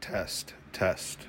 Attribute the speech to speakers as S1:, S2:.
S1: Test, test.